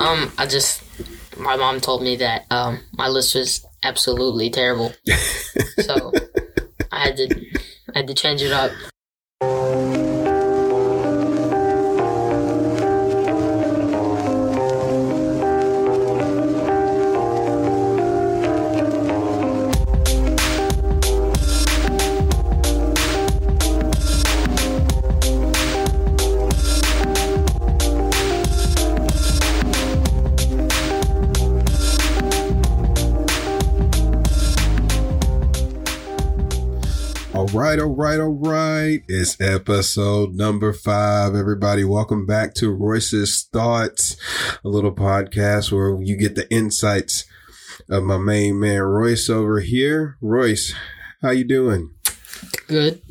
Um, I just my mom told me that um my list was absolutely terrible, so I had to I had to change it up. Right, all right, all right. It's episode number five. Everybody, welcome back to Royce's Thoughts, a little podcast where you get the insights of my main man Royce over here. Royce, how you doing? Good.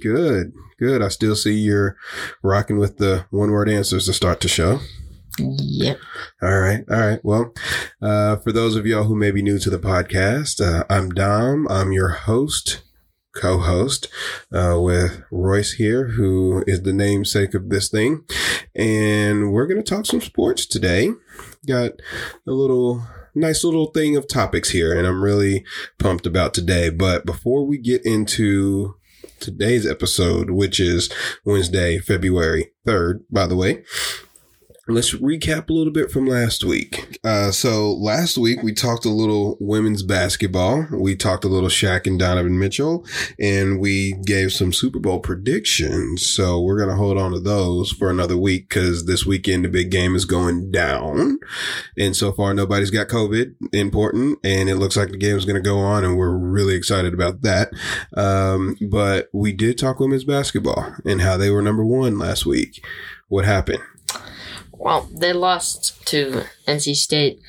Good, good. I still see you're rocking with the one word answers to start the show. Yep. All right. All right. Well, uh, for those of y'all who may be new to the podcast, uh, I'm Dom. I'm your host, co-host, uh, with Royce here, who is the namesake of this thing. And we're going to talk some sports today. Got a little nice little thing of topics here, and I'm really pumped about today. But before we get into today's episode, which is Wednesday, February 3rd, by the way, let's recap a little bit from last week. Uh, so last week we talked a little women's basketball. We talked a little Shaq and Donovan Mitchell, and we gave some Super Bowl predictions. So we're gonna hold on to those for another week because this weekend the big game is going down, and so far nobody's got COVID. Important, and it looks like the game is gonna go on, and we're really excited about that. Um, but we did talk women's basketball and how they were number one last week. What happened? Well, they lost to NC State.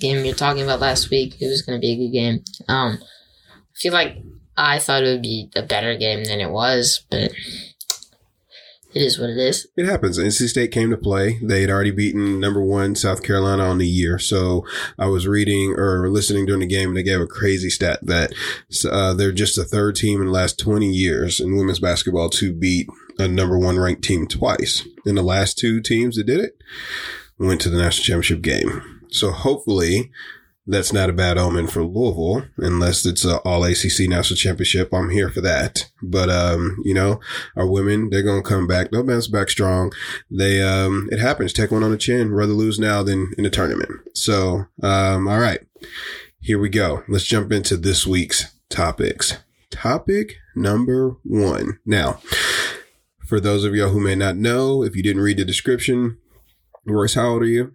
Game you're talking about last week. It was going to be a good game. Um, I feel like I thought it would be a better game than it was, but it is what it is. It happens. NC State came to play. They had already beaten number one South Carolina on the year. So I was reading or listening during the game, and they gave a crazy stat that uh, they're just the third team in the last 20 years in women's basketball to beat a number one ranked team twice. And the last two teams that did it went to the national championship game. So hopefully that's not a bad omen for Louisville, unless it's an all ACC national championship. I'm here for that. But, um, you know, our women, they're going to come back. They'll bounce back strong. They, um, it happens. Take one on the chin. Rather lose now than in the tournament. So, um, all right, here we go. Let's jump into this week's topics. Topic number one. Now, for those of y'all who may not know, if you didn't read the description, Royce, how old are you?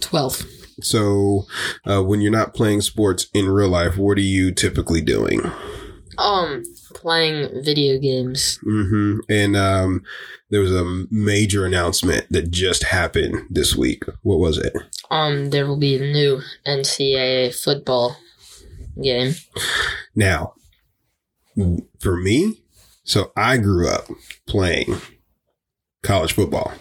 12. So, uh, when you're not playing sports in real life, what are you typically doing? Um, playing video games. Mm-hmm. And um, there was a major announcement that just happened this week. What was it? Um, there will be a new NCAA football game. Now, for me, so I grew up playing college football.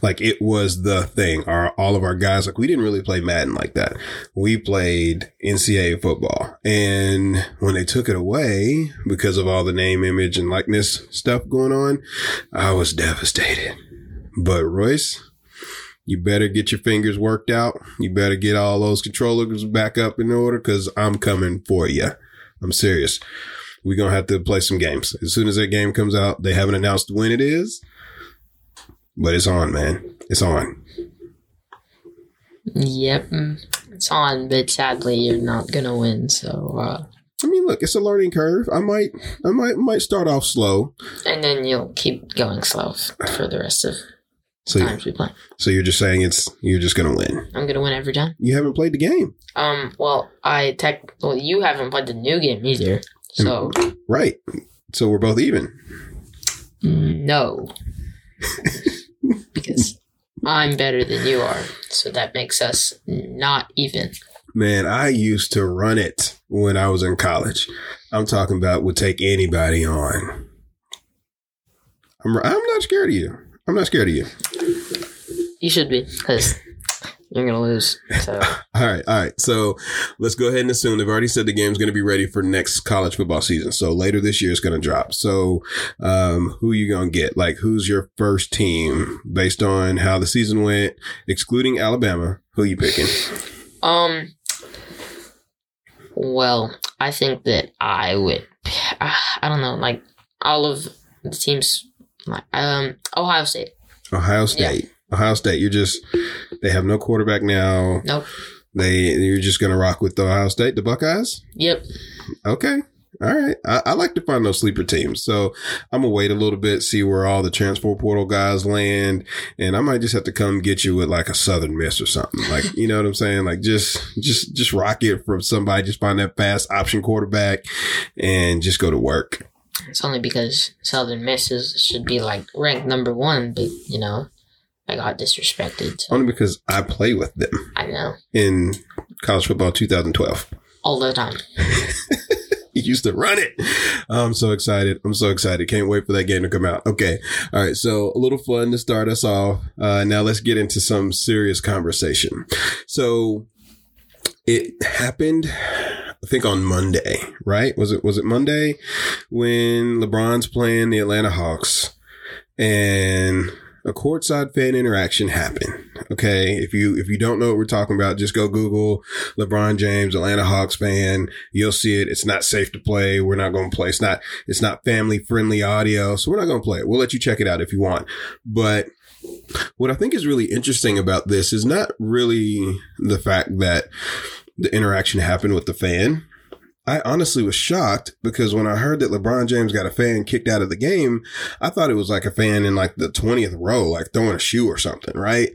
Like it was the thing. Our all of our guys, like we didn't really play Madden like that. We played NCAA football. And when they took it away because of all the name, image, and likeness stuff going on, I was devastated. But Royce, you better get your fingers worked out. You better get all those controllers back up in order because I'm coming for you. I'm serious. We're going to have to play some games. As soon as that game comes out, they haven't announced when it is, but it's on, man. It's on. Yep, it's on, but sadly you're not gonna win. So, uh, I mean, look, it's a learning curve. I might, I might, might start off slow. and then you'll keep going slow for the rest of So, the times we play. so you're just saying it's you're just gonna win. I'm gonna win every time. You haven't played the game, Um, well, I tech. Well, you haven't played the new game either, so right? So we're both even. no, because I'm better than you are. So that makes us not even. Man, I used to run it when I was in college. I'm talking about would take anybody on. I'm I'm not scared of you. I'm not scared of you. You should be, because you're gonna lose. So All right, all right. So let's go ahead and assume they've already said the game's going to be ready for next college football season. So later this year it's going to drop. So um, who you going to get? Like, who's your first team based on how the season went, excluding Alabama? Who you picking? um, well, I think that I would. I don't know, like all of the teams, like um, Ohio State. Ohio State. Ohio State. You're just they have no quarterback now. Nope. They you're just going to rock with the Ohio State, the Buckeyes. Yep. Okay. All right. I, I like to find those sleeper teams. So I'm going to wait a little bit, see where all the transfer portal guys land. And I might just have to come get you with like a Southern Miss or something. Like, you know what I'm saying? Like just, just, just rock it from somebody. Just find that fast option quarterback and just go to work. It's only because Southern Misses should be like ranked number one, but you know, I got disrespected. So Only because I play with them I know in college football 2012. all the time. He used to run it. I'm so excited. I'm so excited. Can't wait for that game to come out. Okay. All right. So a little fun to start us off. Uh, now let's get into some serious conversation. So it happened, I think on Monday, right? Was it, was it Monday when LeBron's playing the Atlanta Hawks and a courtside fan interaction happened. Okay. If you, if you don't know what we're talking about, just go Google LeBron James, Atlanta Hawks fan. You'll see it. It's not safe to play. We're not going to play. It's not, it's not family friendly audio. So we're not going to play it. We'll let you check it out if you want. But what I think is really interesting about this is not really the fact that the interaction happened with the fan. I honestly was shocked because when I heard that LeBron James got a fan kicked out of the game, I thought it was like a fan in like the 20th row, like throwing a shoe or something, right?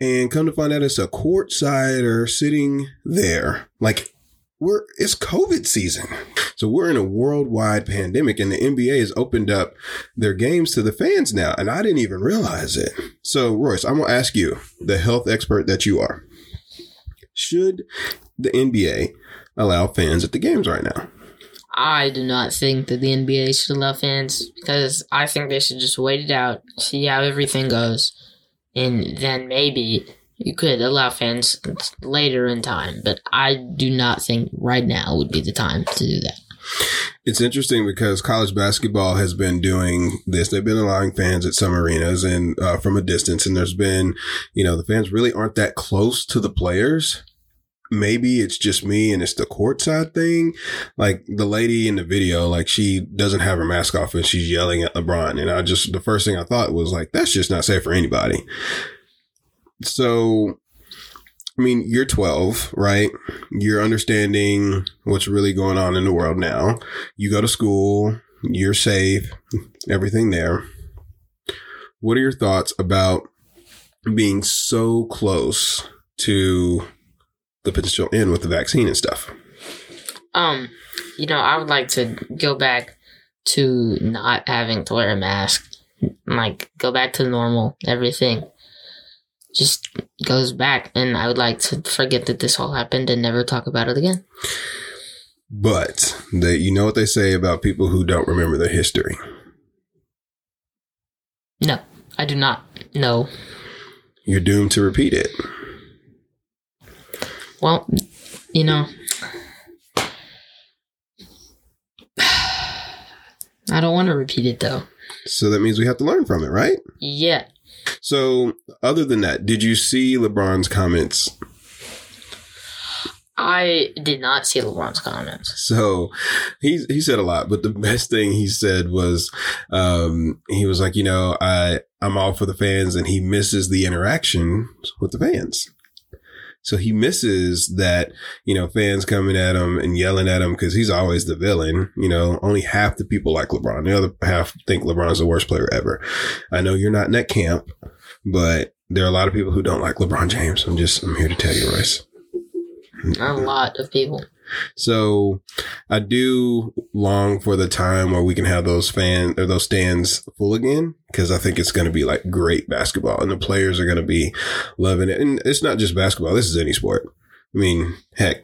And come to find out it's a courtsider sitting there. Like we're, it's COVID season. So we're in a worldwide pandemic and the NBA has opened up their games to the fans now. And I didn't even realize it. So Royce, I'm to ask you, the health expert that you are, should the NBA allow fans at the games right now? I do not think that the NBA should allow fans because I think they should just wait it out, see how everything goes, and then maybe you could allow fans later in time. But I do not think right now would be the time to do that. It's interesting because college basketball has been doing this. They've been allowing fans at some arenas and uh, from a distance, and there's been, you know, the fans really aren't that close to the players. Maybe it's just me and it's the courtside thing. Like the lady in the video, like she doesn't have her mask off and she's yelling at LeBron. And I just, the first thing I thought was like, that's just not safe for anybody. So I mean, you're 12, right? You're understanding what's really going on in the world now. You go to school, you're safe, everything there. What are your thoughts about being so close to the potential end with the vaccine and stuff? Um, you know, I would like to go back to not having to wear a mask. Like, go back to normal, everything just goes back and I would like to forget that this all happened and never talk about it again. But they, you know what they say about people who don't remember their history. No, I do not know. You're doomed to repeat it. Well, you know, I don't want to repeat it though. So that means we have to learn from it, right? Yeah. So, other than that, did you see LeBron's comments? I did not see LeBron's comments. So he he said a lot, but the best thing he said was um, he was like, you know, I I'm all for the fans, and he misses the interaction with the fans. So he misses that, you know, fans coming at him and yelling at him because he's always the villain. You know, only half the people like LeBron. The other half think LeBron's the worst player ever. I know you're not in that camp, but there are a lot of people who don't like LeBron James. I'm just, I'm here to tell you, Royce. A lot of people. So I do long for the time where we can have those fan or those stands full again because I think it's going to be like great basketball and the players are going to be loving it. And it's not just basketball. This is any sport. I mean, heck,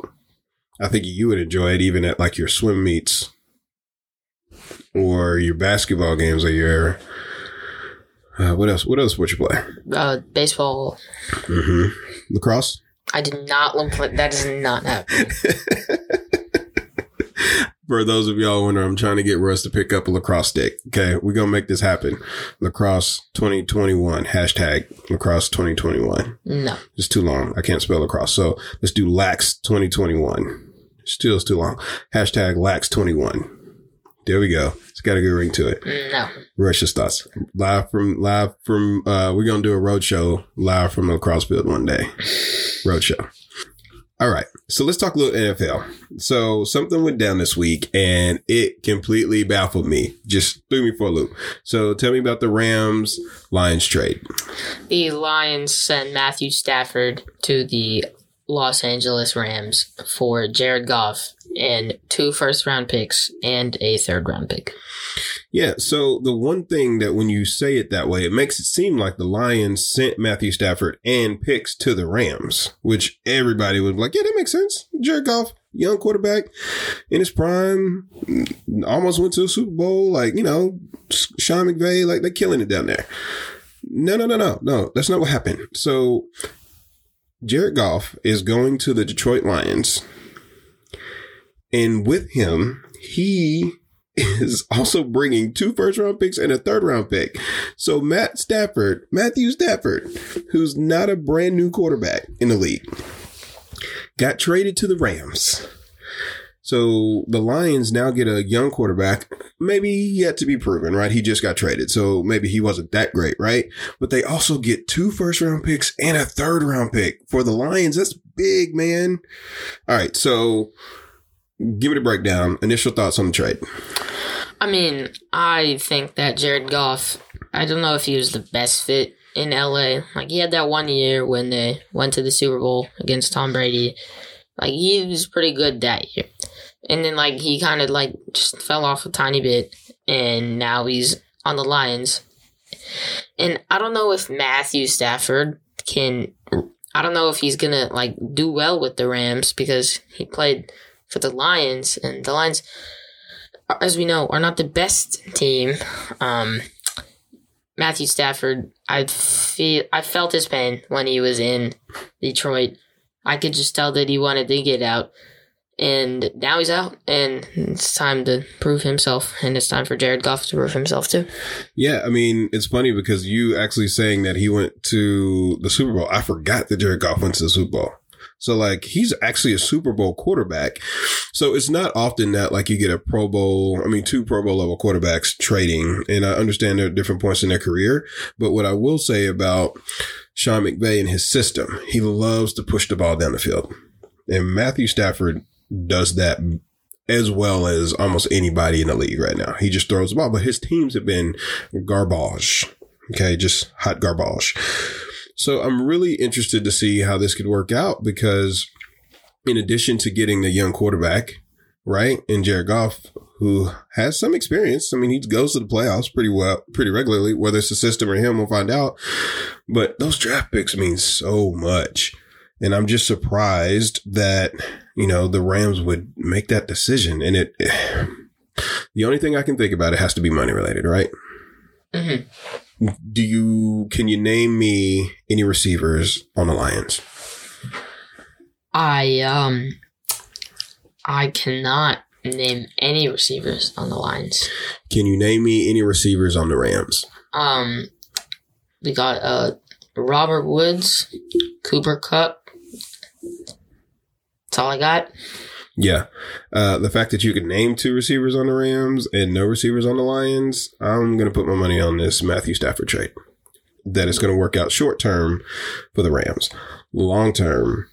I think you would enjoy it even at like your swim meets or your basketball games or your Uh, what else? What else would you play? Uh, baseball. Mm-hmm. Lacrosse. I did not look like that. Does not happen. For those of y'all wondering, I'm trying to get Russ to pick up a lacrosse stick. Okay, we're gonna make this happen. Lacrosse 2021 hashtag lacrosse 2021. No. It's too long. I can't spell lacrosse, so let's do lax 2021. Still, it's too long. Hashtag lax 21. There we go. It's got a good ring to it. No. Royce's thoughts live from live from. uh We're gonna do a road show live from the lacrosse field one day. Road show. All right, so let's talk a little NFL. So something went down this week, and it completely baffled me. Just threw me for a loop. So tell me about the Rams Lions trade. The Lions sent Matthew Stafford to the Los Angeles Rams for Jared Goff and two first round picks and a third round pick. Yeah. So the one thing that when you say it that way, it makes it seem like the Lions sent Matthew Stafford and picks to the Rams, which everybody would be like, yeah, that makes sense. Jared Goff, young quarterback in his prime, almost went to a Super Bowl. Like, you know, Sean McVay, like they're killing it down there. No, no, no, no, no. That's not what happened. So Jared Goff is going to the Detroit Lions. And with him, he is also bringing two first round picks and a third round pick. So Matt Stafford, Matthew Stafford, who's not a brand new quarterback in the league, got traded to the Rams. So the Lions now get a young quarterback, maybe yet to be proven, right? He just got traded. So maybe he wasn't that great, right? But they also get two first round picks and a third round pick for the Lions. That's big, man. All right. So give me the breakdown. Initial thoughts on the trade. I mean, I think that Jared Goff, I don't know if he was the best fit in LA. Like, he had that one year when they went to the Super Bowl against Tom Brady. Like, he was pretty good that year. And then, like, he kind of, like, just fell off a tiny bit. And now he's on the Lions. And I don't know if Matthew Stafford can. I don't know if he's gonna like do well with the Rams because he played for the Lions, and the Lions, as we know, are not the best team. Um, Matthew Stafford, I feel I felt his pain when he was in Detroit. I could just tell that he wanted to get out, and now he's out, and it's time to prove himself, and it's time for Jared Goff to prove himself too. Yeah, I mean, it's funny because you actually saying that he went to the Super Bowl. I forgot that Jared Goff went to the Super Bowl. So like he's actually a Super Bowl quarterback. So it's not often that like you get a Pro Bowl, I mean two Pro Bowl level quarterbacks trading. And I understand they're different points in their career. But what I will say about Sean McVay and his system, he loves to push the ball down the field. And Matthew Stafford does that as well as almost anybody in the league right now. He just throws the ball, but his teams have been garbage. Okay, just hot garbage. So I'm really interested to see how this could work out because in addition to getting the young quarterback, right, and Jared Goff, who has some experience. I mean, he goes to the playoffs pretty well, pretty regularly. Whether it's the system or him, we'll find out. But those draft picks mean so much. And I'm just surprised that, you know, the Rams would make that decision. And it, the only thing I can think about, it has to be money related, right? Mm-hmm. Do you, can you name me any receivers on the Lions? I um I cannot name any receivers on the Lions. Can you name me any receivers on the Rams? Um we got uh Robert Woods, Cooper Kupp. That's all I got. Yeah. Uh, the fact that you can name two receivers on the Rams and no receivers on the Lions, I'm going to put my money on this Matthew Stafford trade. That it's going to work out short term for the Rams. Long term,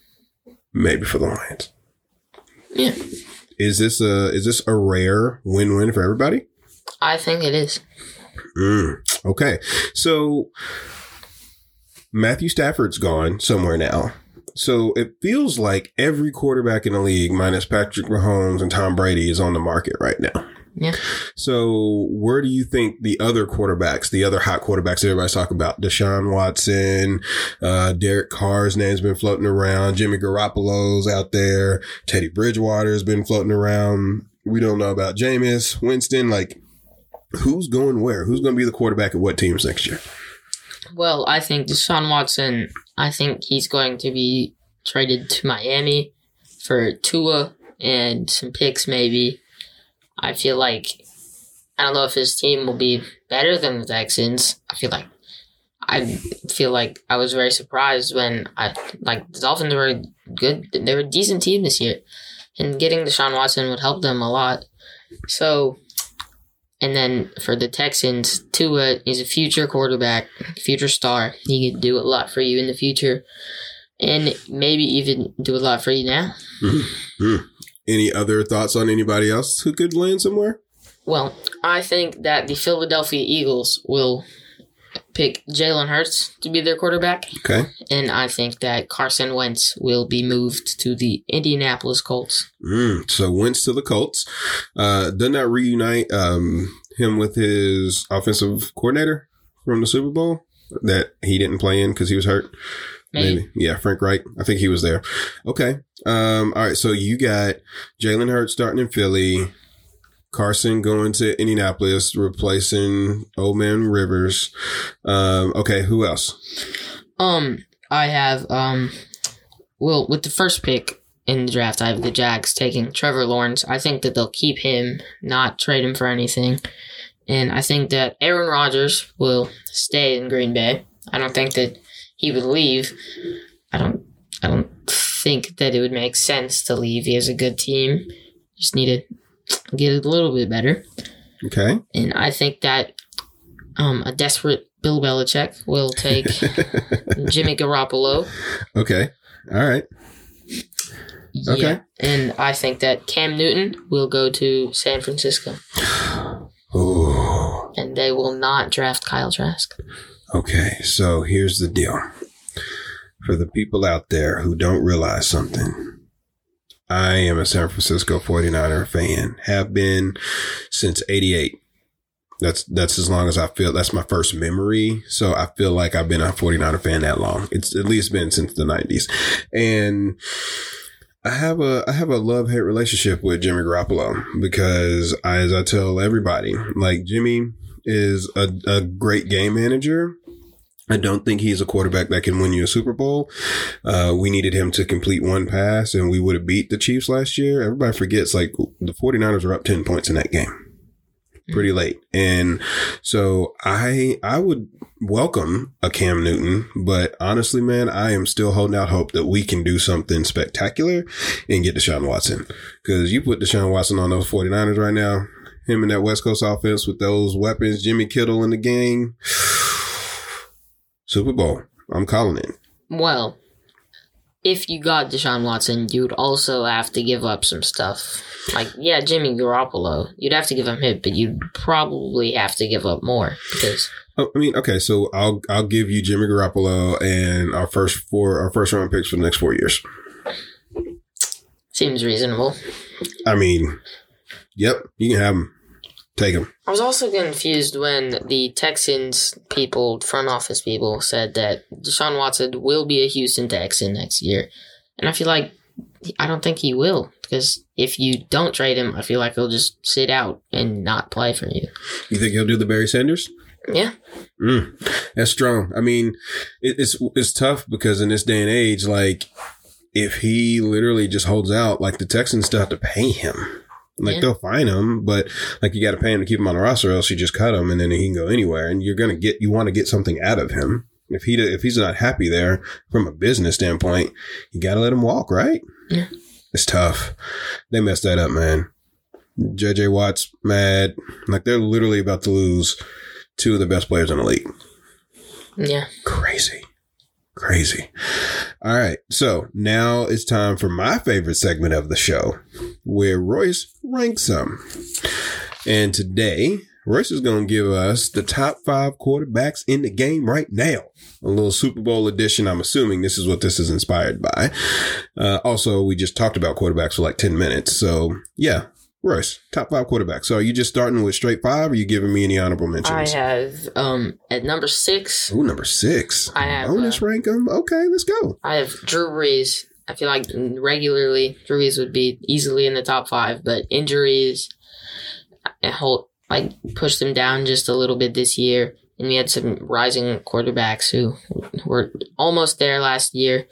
maybe for the Lions. Yeah. Is this a is this a rare win win for everybody? I think it is. Mm, okay, so Matthew Stafford's gone somewhere now. So it feels like every quarterback in the league, minus Patrick Mahomes and Tom Brady, is on the market right now. Yeah. So where do you think the other quarterbacks, the other hot quarterbacks everybody's talking about, Deshaun Watson, uh, Derek Carr's name's been floating around, Jimmy Garoppolo's out there, Teddy Bridgewater's been floating around. We don't know about Jameis Winston. Like, who's going where? Who's going to be the quarterback at what teams next year? Well, I think Deshaun Watson, I think he's going to be traded to Miami for Tua and some picks, maybe. I feel like, I don't know if his team will be better than the Texans. I feel like, I feel like I was very surprised when I, like, the Dolphins were good. They were a decent team this year. And getting Deshaun Watson would help them a lot. So, and then for the Texans, Tua is a future quarterback, future star. He could do a lot for you in the future, and maybe even do a lot for you now. Mm-hmm. Any other thoughts on anybody else who could land somewhere? Well, I think that the Philadelphia Eagles will pick Jalen Hurts to be their quarterback. Okay. And I think that Carson Wentz will be moved to the Indianapolis Colts. Mm, so Wentz to the Colts. Uh, doesn't that reunite um, him with his offensive coordinator from the Super Bowl that he didn't play in because he was hurt? Maybe. Maybe. Yeah, Frank Reich. I think he was there. Okay. Um, all right. So you got Jalen Hurts starting in Philly. Carson going to Indianapolis, replacing Old Man Rivers. Um, okay, who else? Um, I have um, well, with the first pick in the draft, I have the Jags taking Trevor Lawrence. I think that they'll keep him, not trade him for anything, and I think that Aaron Rodgers will stay in Green Bay. I don't think that he would leave. I don't. I don't think that it would make sense to leave. He has a good team. Just need to get a little bit better. Okay. And I think that um, a desperate Bill Belichick will take Jimmy Garoppolo. Okay. All right. Yeah. Okay. And I think that Cam Newton will go to San Francisco. Oh. And they will not draft Kyle Trask. Okay. So here's the deal. For the people out there who don't realize something, I am a San Francisco 49er fan. Have been since 88. That's that's as long as I feel. That's my first memory. So I feel like I've been a 49er fan that long. It's at least been since the 90s. And I have a I have a love hate relationship with Jimmy Garoppolo because as I tell everybody, like Jimmy is a, a great game manager. I don't think he's a quarterback that can win you a Super Bowl. Uh, we needed him to complete one pass and we would have beat the Chiefs last year. Everybody forgets like the 49ers were up 10 points in that game pretty late. And so I, I would welcome a Cam Newton, but honestly, man, I am still holding out hope that we can do something spectacular and get Deshaun Watson. Cause you put Deshaun Watson on those 49ers right now, him in that West Coast offense with those weapons, Jimmy Kittle in the game. Super Bowl. I'm calling it. Well, if you got Deshaun Watson, you'd also have to give up some stuff. Like, yeah, Jimmy Garoppolo, you'd have to give him hit, but you'd probably have to give up more because Oh, I mean, okay, so I'll I'll give you Jimmy Garoppolo and our first four our first round picks for the next four years. seems reasonable. I mean, yep, you can have them. Take them. I was also confused when the Texans people, front office people, said that Deshaun Watson will be a Houston Texan next year. And I feel like I don't think he will because if you don't trade him, I feel like he'll just sit out and not play for you. You think he'll do the Barry Sanders? Yeah. Mm, that's strong. I mean, it, it's it's tough because in this day and age, like if he literally just holds out, like the Texans still have to pay him. Like Yeah. they'll find him, but like you got to pay him to keep him on the roster, or else you just cut him and then he can go anywhere. And you're gonna get you want to get something out of him. If he if he's not happy there from a business standpoint, you got to let him walk, right? Yeah. It's tough. They messed that up, man. JJ Watt's mad. Like they're literally about to lose two of the best players in the league. Yeah. Crazy. Crazy. All right. So now it's time for my favorite segment of the show where Royce ranks them. And today, Royce is going to give us the top five quarterbacks in the game right now. A little Super Bowl edition. I'm assuming this is what this is inspired by. Uh, also, we just talked about quarterbacks for like 10 minutes. So, yeah. Royce, top five quarterbacks. So, are you just starting with straight five or are you giving me any honorable mentions? I have um at number six, Ooh, number six. I have, bonus uh, rank them. Okay, let's go. I have Drew Brees. I feel like regularly Drew Brees would be easily in the top five, but injuries I hold like pushed him down just a little bit this year. and we had some rising quarterbacks who were almost there last year,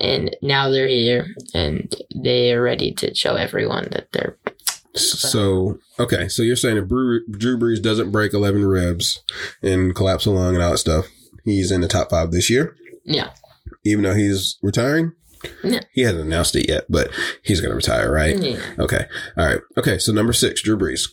and now they're here, and they are ready to show everyone that they're. So okay, so you're saying if Drew, Drew Brees doesn't break 11 ribs and collapse a lung and all that stuff, he's in the top five this year, Yeah, even though he's retiring. Yeah. He hasn't announced it yet, but he's going to retire, right? yeah. Okay. All right. Okay. So number six, Drew Brees.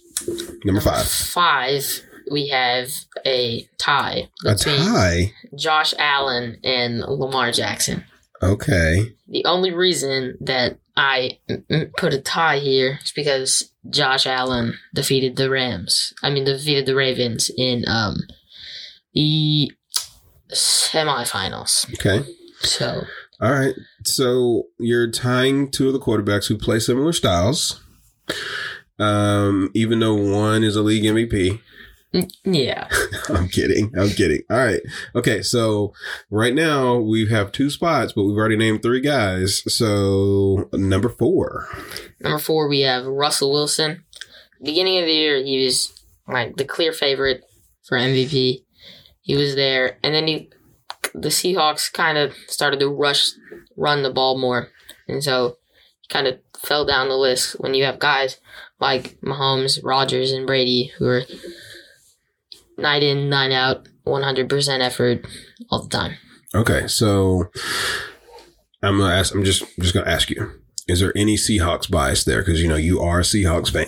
Number five, Five, we have a tie a tie. Josh Allen and Lamar Jackson. Okay. The only reason that I put a tie here is because Josh Allen defeated the Rams. I mean, defeated the Ravens in um the semifinals. Okay. So All right. So you're tying two of the quarterbacks who play similar styles. Um, even though one is a league MVP. Mm, yeah, I'm kidding. I'm kidding. All right. Okay. So right now we have two spots, but we've already named three guys. So number four. number four we have Russell Wilson. Beginning of the year, he was like the clear favorite for MVP. He was there, and then he, the Seahawks kind of started to rush, run the ball more, and so he kind of fell down the list when you have guys like Mahomes, Rodgers, and Brady who are night in, night out, one hundred percent effort all the time. Okay. So I'm gonna ask. I'm just just gonna ask you. Is there any Seahawks bias there? Because you know you are a Seahawks fan.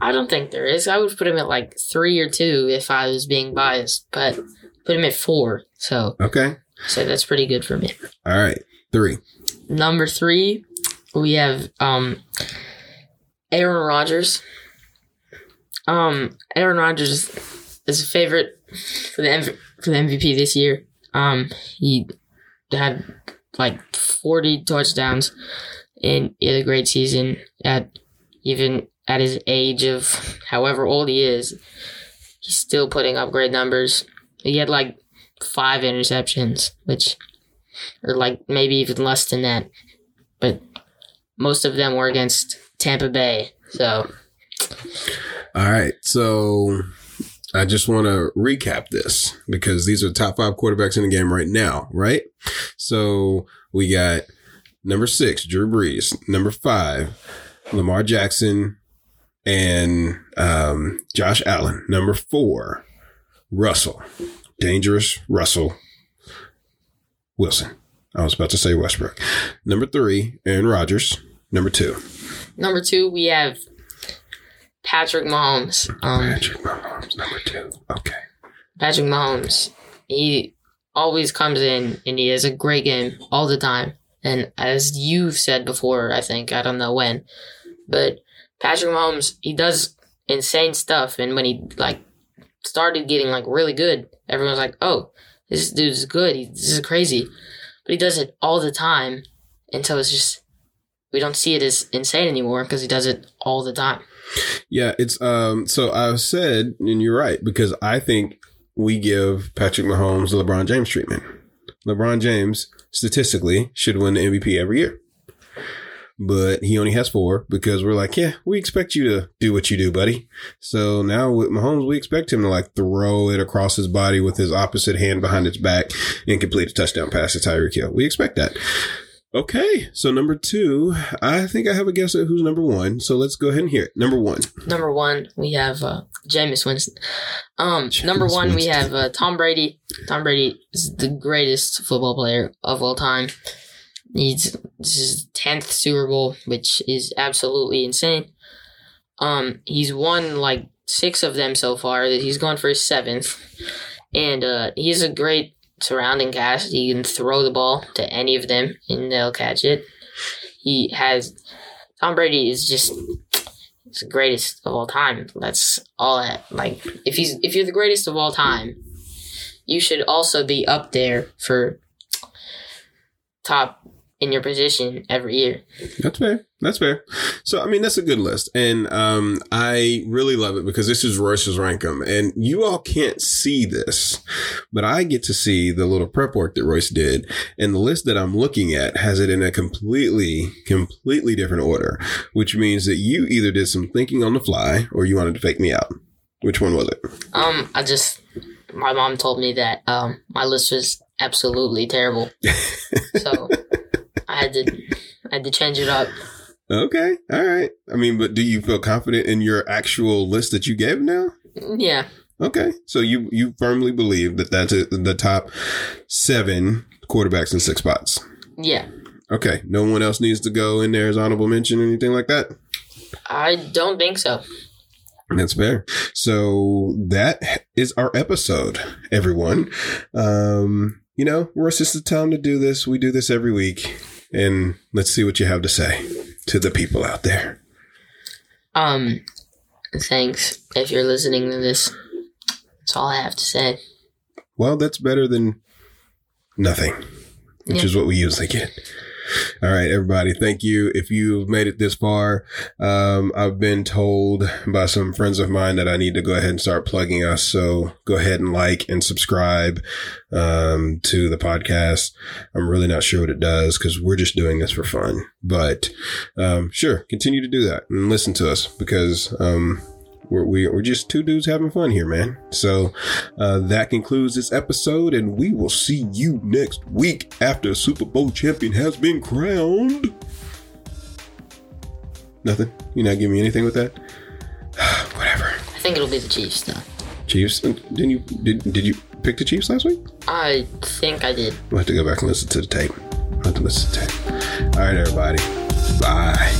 I don't think there is. I would put him at like three or two if I was being biased, but put him at four. So, Okay. so that's pretty good for me. All right. Three. Number three, we have um, Aaron Rodgers. Um, Aaron Rodgers is a favorite for the MV- for the MVP this year. Um, he had like forty touchdowns, and he had a great season. At even at his age of however old he is, he's still putting up great numbers. He had like five interceptions, which or like maybe even less than that. But most of them were against Tampa Bay. So All right. So I just want to recap this because these are top five quarterbacks in the game right now, right? So we got number six, Drew Brees. Number five, Lamar Jackson and um, Josh Allen. Number four, Russell. Dangerous Russell Wilson. I was about to say Westbrook. Number three, Aaron Rodgers. Number two, number two, we have Patrick Mahomes. Um, Patrick Mahomes. Number two. Okay. Patrick Mahomes. He always comes in and he has a great game all the time. And as you've said before, I think I don't know when, but Patrick Mahomes he does insane stuff. And when he like started getting like really good, everyone's like, "Oh, this dude's good. He, this is crazy." But he does it all the time, and so it's just we don't see it as insane anymore because he does it all the time. Yeah, it's um. So I've said, and you're right because I think we give Patrick Mahomes the LeBron James treatment. LeBron James statistically should win the MVP every year, but he only has four because we're like, yeah, we expect you to do what you do, buddy. So now with Mahomes, we expect him to like throw it across his body with his opposite hand behind its back and complete a touchdown pass to Tyreek Hill. We expect that. Okay, so number two, I think I have a guess at who's number one. So let's go ahead and hear it. Number one. Number one, we have uh, Jameis Winston. Um, number Jameis one, we have uh, Tom Brady. Tom Brady is the greatest football player of all time. He's this is tenth Super Bowl, which is absolutely insane. Um, he's won like six of them so far. That he's going for his seventh, and uh, he's a great surrounding cast. He can throw the ball to any of them, and they'll catch it. He has Tom Brady is just the greatest of all time. That's all. That, like if he's if you're the greatest of all time, you should also be up there for top in your position every year. That's fair. That's fair. So, I mean, that's a good list. And um, I really love it because this is Royce's Rankum. And you all can't see this, but I get to see the little prep work that Royce did. And the list that I'm looking at has it in a completely, completely different order, which means that you either did some thinking on the fly or you wanted to fake me out. Which one was it? Um, I just my mom told me that um, my list was absolutely terrible. so had to I had to change it up. Okay, all right. I mean, but do you feel confident in your actual list that you gave now? Yeah. Okay, so you you firmly believe that that's a, the top seven quarterbacks in six spots. Yeah. Okay, no one else needs to go in there as honorable mention or anything like that. I don't think so. That's fair. So that is our episode, everyone. Um, you know, we're just the time to do this. We do this every week, and let's see what you have to say to the people out there. Um, thanks if you're listening to this. That's all I have to say. Well, that's better than nothing, which Yeah. is what we usually get. All right, everybody. Thank you. If you've made it this far, um, I've been told by some friends of mine that I need to go ahead and start plugging us. So go ahead and like and subscribe um, to the podcast. I'm really not sure what it does because we're just doing this for fun. But um, sure, continue to do that and listen to us because um, we're, we- we're just two dudes having fun here, man. So uh, that concludes this episode, and we will see you next week after a Super Bowl champion has been crowned. Nothing? You're not giving me anything with that? Whatever. I think it'll be the Chiefs, though. Chiefs? Didn't you did, did you pick the Chiefs last week? I think I did. We'll have to go back and listen to the tape. I'll have to listen to the tape. All right, everybody. Bye.